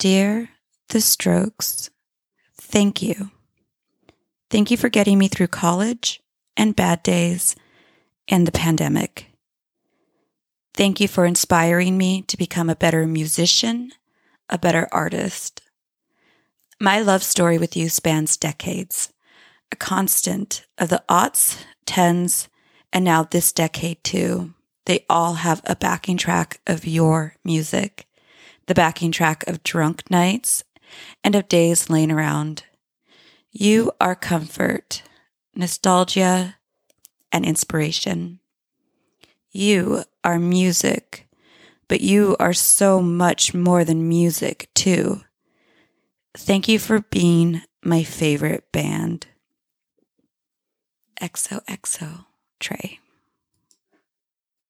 Dear The Strokes, thank you. Thank you for getting me through college and bad days and the pandemic. Thank you for inspiring me to become a better musician, a better artist. My love story with you spans decades, a constant of the aughts, tens, and now this decade too. They all have a backing track of your music, the backing track of drunk nights and of days laying around. You are comfort, nostalgia, and inspiration. You are music, but you are so much more than music, too. Thank you for being my favorite band. XOXO Trey.